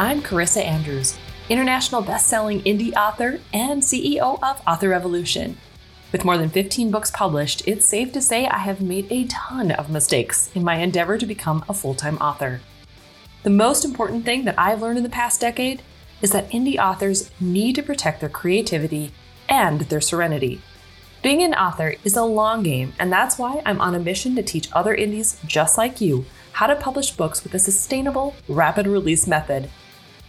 I'm Carissa Andrews, international best-selling indie author and CEO of Author Revolution. With more than 15 books published, it's safe to say I have made a ton of mistakes in my endeavor to become a full-time author. The most important thing that I've learned in the past decade is that indie authors need to protect their creativity and their serenity. Being an author is a long game, and that's why I'm on a mission to teach other indies just like you how to publish books with a sustainable, rapid release method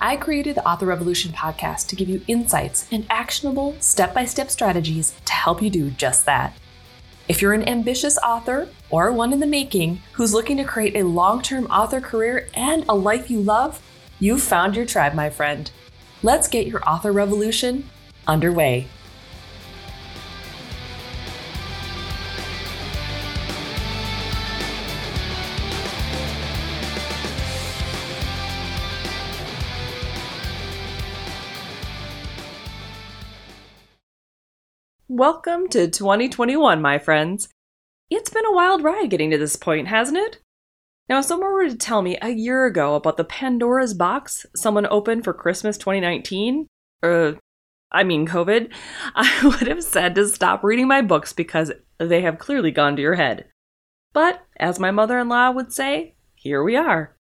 I created the Author Revolution podcast to give you insights and actionable step by step strategies to help you do just that. If you're an ambitious author or one in the making who's looking to create a long term author career and a life you love, you've found your tribe, my friend. Let's get your author revolution underway. Welcome to 2021, my friends. It's been a wild ride getting to this point, hasn't it? Now, if someone were to tell me a year ago about the Pandora's box someone opened for Christmas 2019, uh, I mean COVID, I would have said to stop reading my books because they have clearly gone to your head. But, as my mother in law would say, here we are.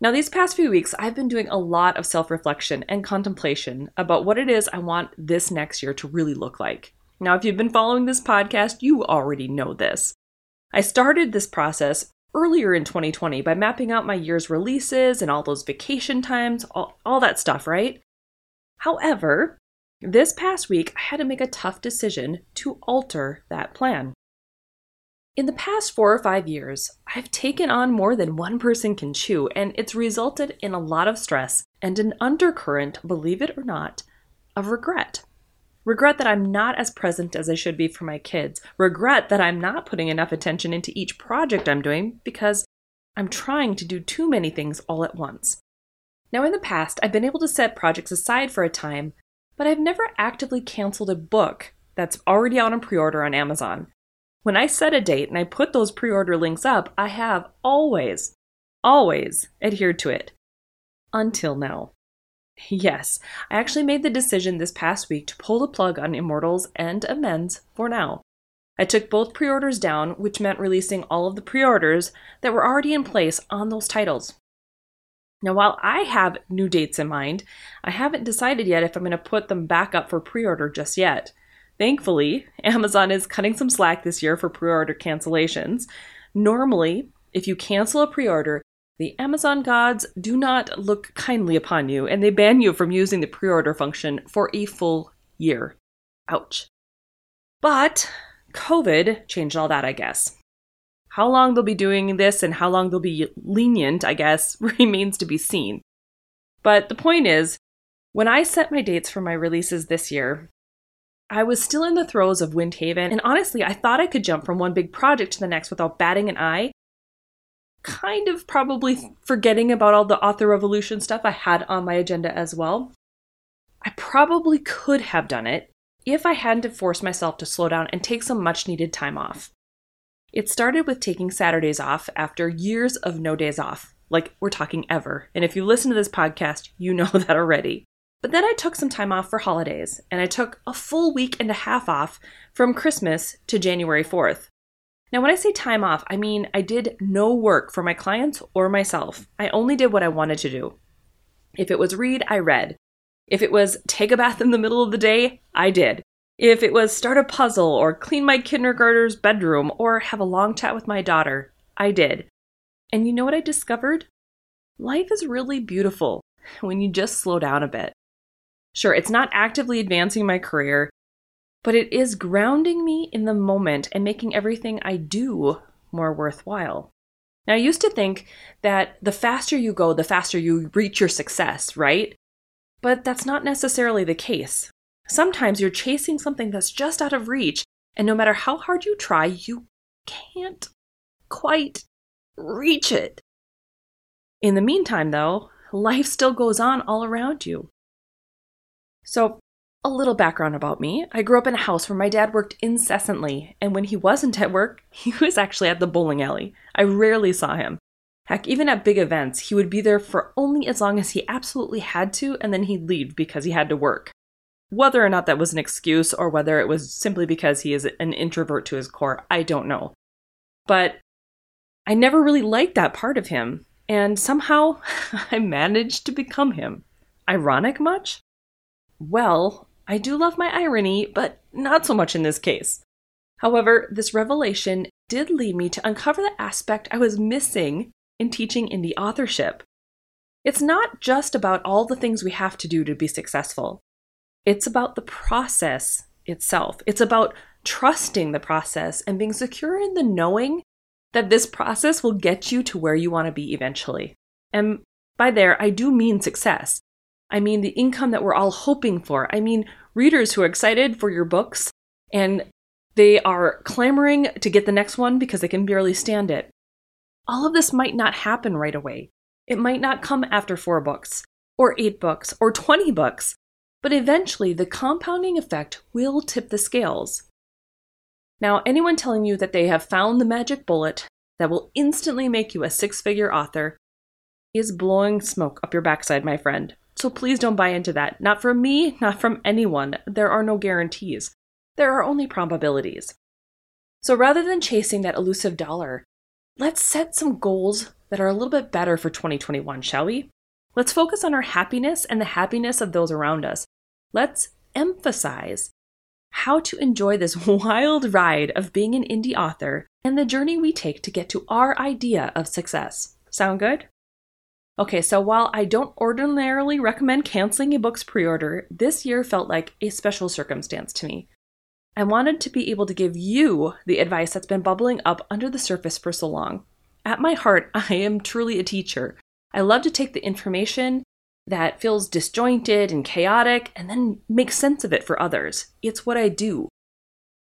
Now, these past few weeks, I've been doing a lot of self reflection and contemplation about what it is I want this next year to really look like. Now, if you've been following this podcast, you already know this. I started this process earlier in 2020 by mapping out my year's releases and all those vacation times, all, all that stuff, right? However, this past week, I had to make a tough decision to alter that plan. In the past four or five years, I've taken on more than one person can chew, and it's resulted in a lot of stress and an undercurrent, believe it or not, of regret. Regret that I'm not as present as I should be for my kids. Regret that I'm not putting enough attention into each project I'm doing because I'm trying to do too many things all at once. Now, in the past, I've been able to set projects aside for a time, but I've never actively canceled a book that's already out on pre order on Amazon. When I set a date and I put those pre order links up, I have always, always adhered to it. Until now. Yes, I actually made the decision this past week to pull the plug on Immortals and Amends for now. I took both pre orders down, which meant releasing all of the pre orders that were already in place on those titles. Now, while I have new dates in mind, I haven't decided yet if I'm going to put them back up for pre order just yet. Thankfully, Amazon is cutting some slack this year for pre order cancellations. Normally, if you cancel a pre order, the Amazon gods do not look kindly upon you and they ban you from using the pre order function for a full year. Ouch. But COVID changed all that, I guess. How long they'll be doing this and how long they'll be lenient, I guess, remains to be seen. But the point is, when I set my dates for my releases this year, I was still in the throes of Windhaven, and honestly, I thought I could jump from one big project to the next without batting an eye. Kind of probably forgetting about all the author revolution stuff I had on my agenda as well. I probably could have done it if I hadn't forced myself to slow down and take some much needed time off. It started with taking Saturdays off after years of no days off. Like, we're talking ever. And if you listen to this podcast, you know that already. But then I took some time off for holidays, and I took a full week and a half off from Christmas to January 4th. Now, when I say time off, I mean I did no work for my clients or myself. I only did what I wanted to do. If it was read, I read. If it was take a bath in the middle of the day, I did. If it was start a puzzle or clean my kindergartner's bedroom or have a long chat with my daughter, I did. And you know what I discovered? Life is really beautiful when you just slow down a bit. Sure, it's not actively advancing my career, but it is grounding me in the moment and making everything I do more worthwhile. Now, I used to think that the faster you go, the faster you reach your success, right? But that's not necessarily the case. Sometimes you're chasing something that's just out of reach, and no matter how hard you try, you can't quite reach it. In the meantime, though, life still goes on all around you. So, a little background about me. I grew up in a house where my dad worked incessantly, and when he wasn't at work, he was actually at the bowling alley. I rarely saw him. Heck, even at big events, he would be there for only as long as he absolutely had to, and then he'd leave because he had to work. Whether or not that was an excuse or whether it was simply because he is an introvert to his core, I don't know. But I never really liked that part of him, and somehow I managed to become him. Ironic much? Well, I do love my irony, but not so much in this case. However, this revelation did lead me to uncover the aspect I was missing in teaching indie authorship. It's not just about all the things we have to do to be successful. It's about the process itself. It's about trusting the process and being secure in the knowing that this process will get you to where you want to be eventually. And by there, I do mean success. I mean the income that we're all hoping for. I mean readers who are excited for your books and they are clamoring to get the next one because they can barely stand it. All of this might not happen right away. It might not come after four books, or eight books, or 20 books, but eventually the compounding effect will tip the scales. Now, anyone telling you that they have found the magic bullet that will instantly make you a six figure author is blowing smoke up your backside, my friend. So please don't buy into that. Not from me, not from anyone. There are no guarantees, there are only probabilities. So rather than chasing that elusive dollar, let's set some goals that are a little bit better for 2021, shall we? Let's focus on our happiness and the happiness of those around us. Let's emphasize how to enjoy this wild ride of being an indie author and the journey we take to get to our idea of success. Sound good? Okay, so while I don't ordinarily recommend canceling a book's pre order, this year felt like a special circumstance to me. I wanted to be able to give you the advice that's been bubbling up under the surface for so long. At my heart, I am truly a teacher. I love to take the information that feels disjointed and chaotic and then make sense of it for others. It's what I do.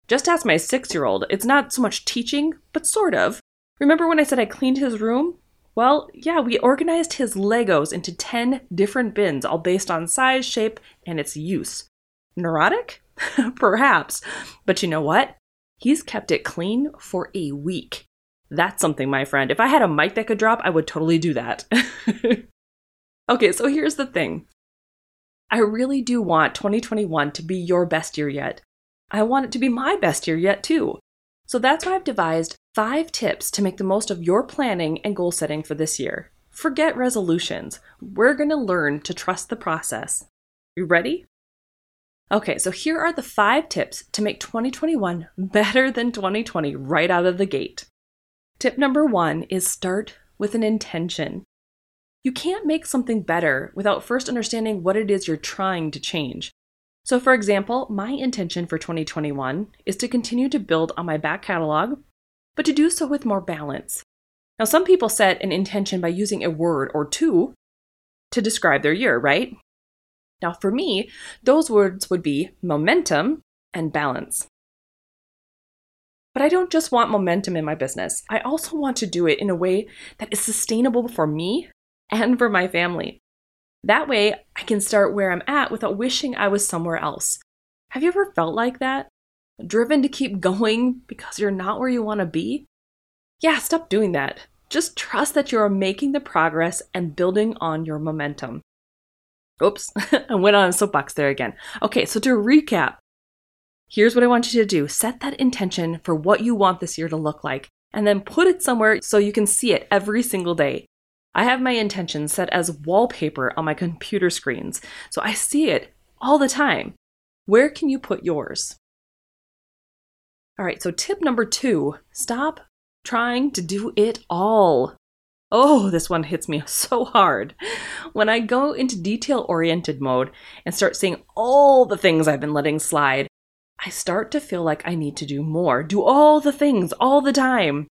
Just ask my six year old, it's not so much teaching, but sort of. Remember when I said I cleaned his room? Well, yeah, we organized his Legos into 10 different bins, all based on size, shape, and its use. Neurotic? Perhaps. But you know what? He's kept it clean for a week. That's something, my friend. If I had a mic that could drop, I would totally do that. okay, so here's the thing I really do want 2021 to be your best year yet. I want it to be my best year yet, too. So that's why I've devised five tips to make the most of your planning and goal setting for this year. Forget resolutions. We're going to learn to trust the process. You ready? Okay, so here are the five tips to make 2021 better than 2020 right out of the gate. Tip number one is start with an intention. You can't make something better without first understanding what it is you're trying to change. So, for example, my intention for 2021 is to continue to build on my back catalog, but to do so with more balance. Now, some people set an intention by using a word or two to describe their year, right? Now, for me, those words would be momentum and balance. But I don't just want momentum in my business. I also want to do it in a way that is sustainable for me and for my family. That way, I can start where I'm at without wishing I was somewhere else. Have you ever felt like that? Driven to keep going because you're not where you want to be? Yeah, stop doing that. Just trust that you are making the progress and building on your momentum. Oops, I went on a soapbox there again. Okay, so to recap, here's what I want you to do set that intention for what you want this year to look like, and then put it somewhere so you can see it every single day. I have my intention set as wallpaper on my computer screens, so I see it all the time. Where can you put yours? All right, so tip number two stop trying to do it all. Oh, this one hits me so hard. When I go into detail oriented mode and start seeing all the things I've been letting slide, I start to feel like I need to do more, do all the things all the time.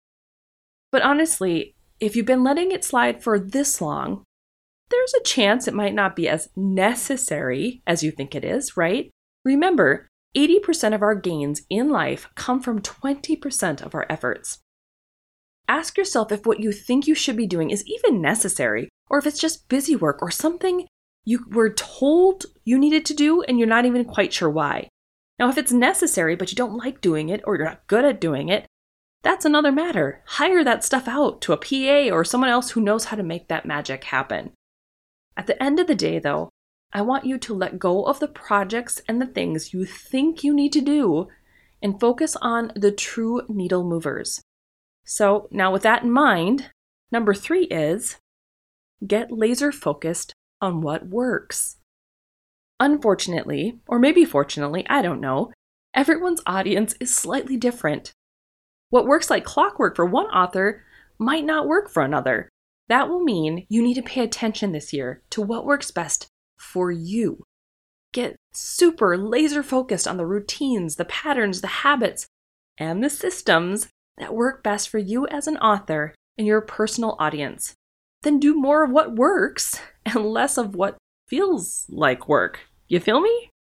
But honestly, if you've been letting it slide for this long, there's a chance it might not be as necessary as you think it is, right? Remember, 80% of our gains in life come from 20% of our efforts. Ask yourself if what you think you should be doing is even necessary, or if it's just busy work or something you were told you needed to do and you're not even quite sure why. Now, if it's necessary but you don't like doing it or you're not good at doing it, that's another matter. Hire that stuff out to a PA or someone else who knows how to make that magic happen. At the end of the day, though, I want you to let go of the projects and the things you think you need to do and focus on the true needle movers. So, now with that in mind, number three is get laser focused on what works. Unfortunately, or maybe fortunately, I don't know, everyone's audience is slightly different. What works like clockwork for one author might not work for another. That will mean you need to pay attention this year to what works best for you. Get super laser focused on the routines, the patterns, the habits, and the systems that work best for you as an author and your personal audience. Then do more of what works and less of what feels like work. You feel me?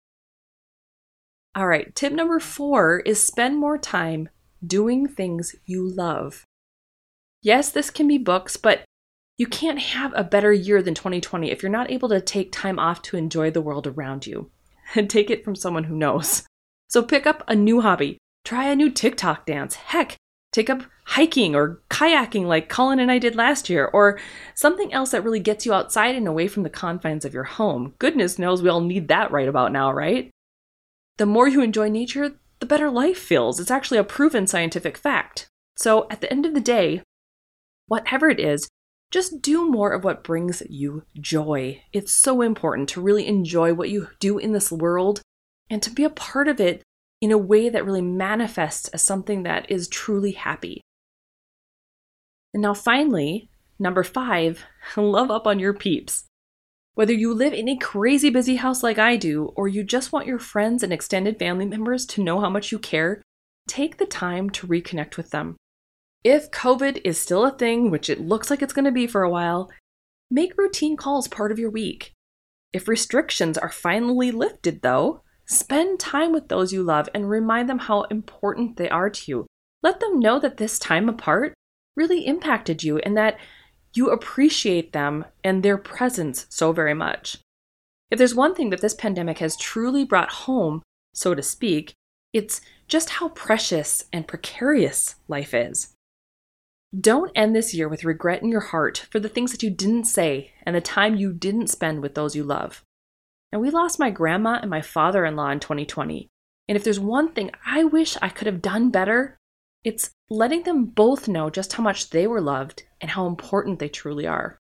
All right, tip number four is spend more time doing things you love. Yes, this can be books, but you can't have a better year than 2020 if you're not able to take time off to enjoy the world around you. And take it from someone who knows. So pick up a new hobby, try a new TikTok dance. Heck, take up hiking or kayaking like Colin and I did last year, or something else that really gets you outside and away from the confines of your home. Goodness knows we all need that right about now, right? The more you enjoy nature, the better life feels. It's actually a proven scientific fact. So, at the end of the day, whatever it is, just do more of what brings you joy. It's so important to really enjoy what you do in this world and to be a part of it in a way that really manifests as something that is truly happy. And now, finally, number five, love up on your peeps. Whether you live in a crazy busy house like I do, or you just want your friends and extended family members to know how much you care, take the time to reconnect with them. If COVID is still a thing, which it looks like it's going to be for a while, make routine calls part of your week. If restrictions are finally lifted, though, spend time with those you love and remind them how important they are to you. Let them know that this time apart really impacted you and that you appreciate them and their presence so very much. If there's one thing that this pandemic has truly brought home, so to speak, it's just how precious and precarious life is. Don't end this year with regret in your heart for the things that you didn't say and the time you didn't spend with those you love. And we lost my grandma and my father in law in 2020. And if there's one thing I wish I could have done better, it's letting them both know just how much they were loved and how important they truly are.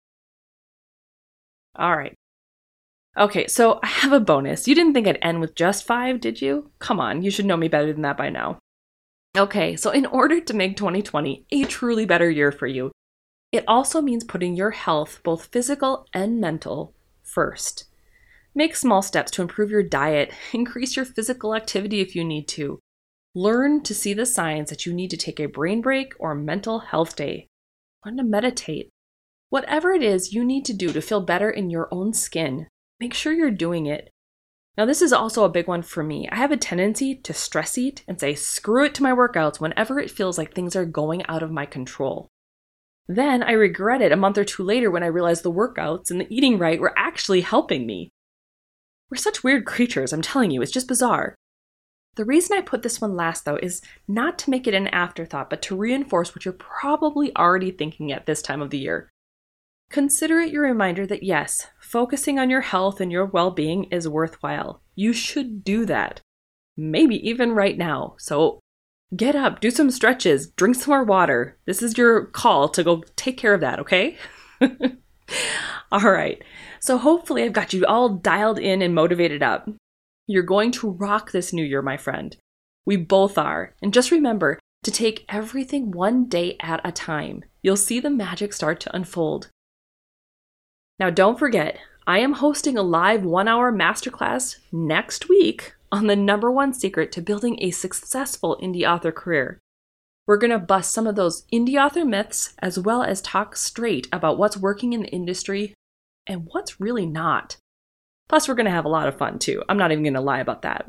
All right. Okay, so I have a bonus. You didn't think I'd end with just five, did you? Come on, you should know me better than that by now. Okay, so in order to make 2020 a truly better year for you, it also means putting your health, both physical and mental, first. Make small steps to improve your diet, increase your physical activity if you need to, Learn to see the signs that you need to take a brain break or mental health day. Learn to meditate. Whatever it is you need to do to feel better in your own skin, make sure you're doing it. Now, this is also a big one for me. I have a tendency to stress eat and say screw it to my workouts whenever it feels like things are going out of my control. Then I regret it a month or two later when I realize the workouts and the eating right were actually helping me. We're such weird creatures, I'm telling you, it's just bizarre. The reason I put this one last, though, is not to make it an afterthought, but to reinforce what you're probably already thinking at this time of the year. Consider it your reminder that yes, focusing on your health and your well being is worthwhile. You should do that. Maybe even right now. So get up, do some stretches, drink some more water. This is your call to go take care of that, okay? all right. So hopefully I've got you all dialed in and motivated up. You're going to rock this new year, my friend. We both are. And just remember to take everything one day at a time. You'll see the magic start to unfold. Now, don't forget, I am hosting a live one hour masterclass next week on the number one secret to building a successful indie author career. We're going to bust some of those indie author myths as well as talk straight about what's working in the industry and what's really not. Plus, we're going to have a lot of fun too. I'm not even going to lie about that.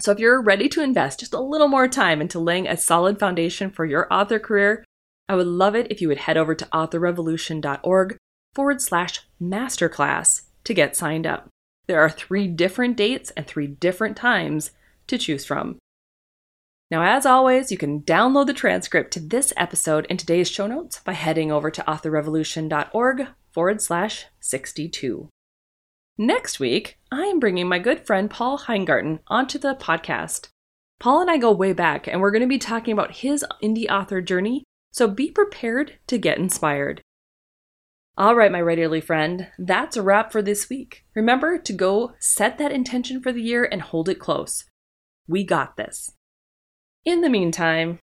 So, if you're ready to invest just a little more time into laying a solid foundation for your author career, I would love it if you would head over to authorrevolution.org forward slash masterclass to get signed up. There are three different dates and three different times to choose from. Now, as always, you can download the transcript to this episode in today's show notes by heading over to authorrevolution.org forward slash 62. Next week, I am bringing my good friend Paul Heingarten onto the podcast. Paul and I go way back, and we're going to be talking about his indie author journey, so be prepared to get inspired. All right, my regularly friend, that's a wrap for this week. Remember to go set that intention for the year and hold it close. We got this. In the meantime,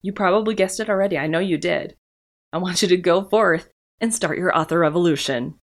you probably guessed it already. I know you did. I want you to go forth and start your author revolution.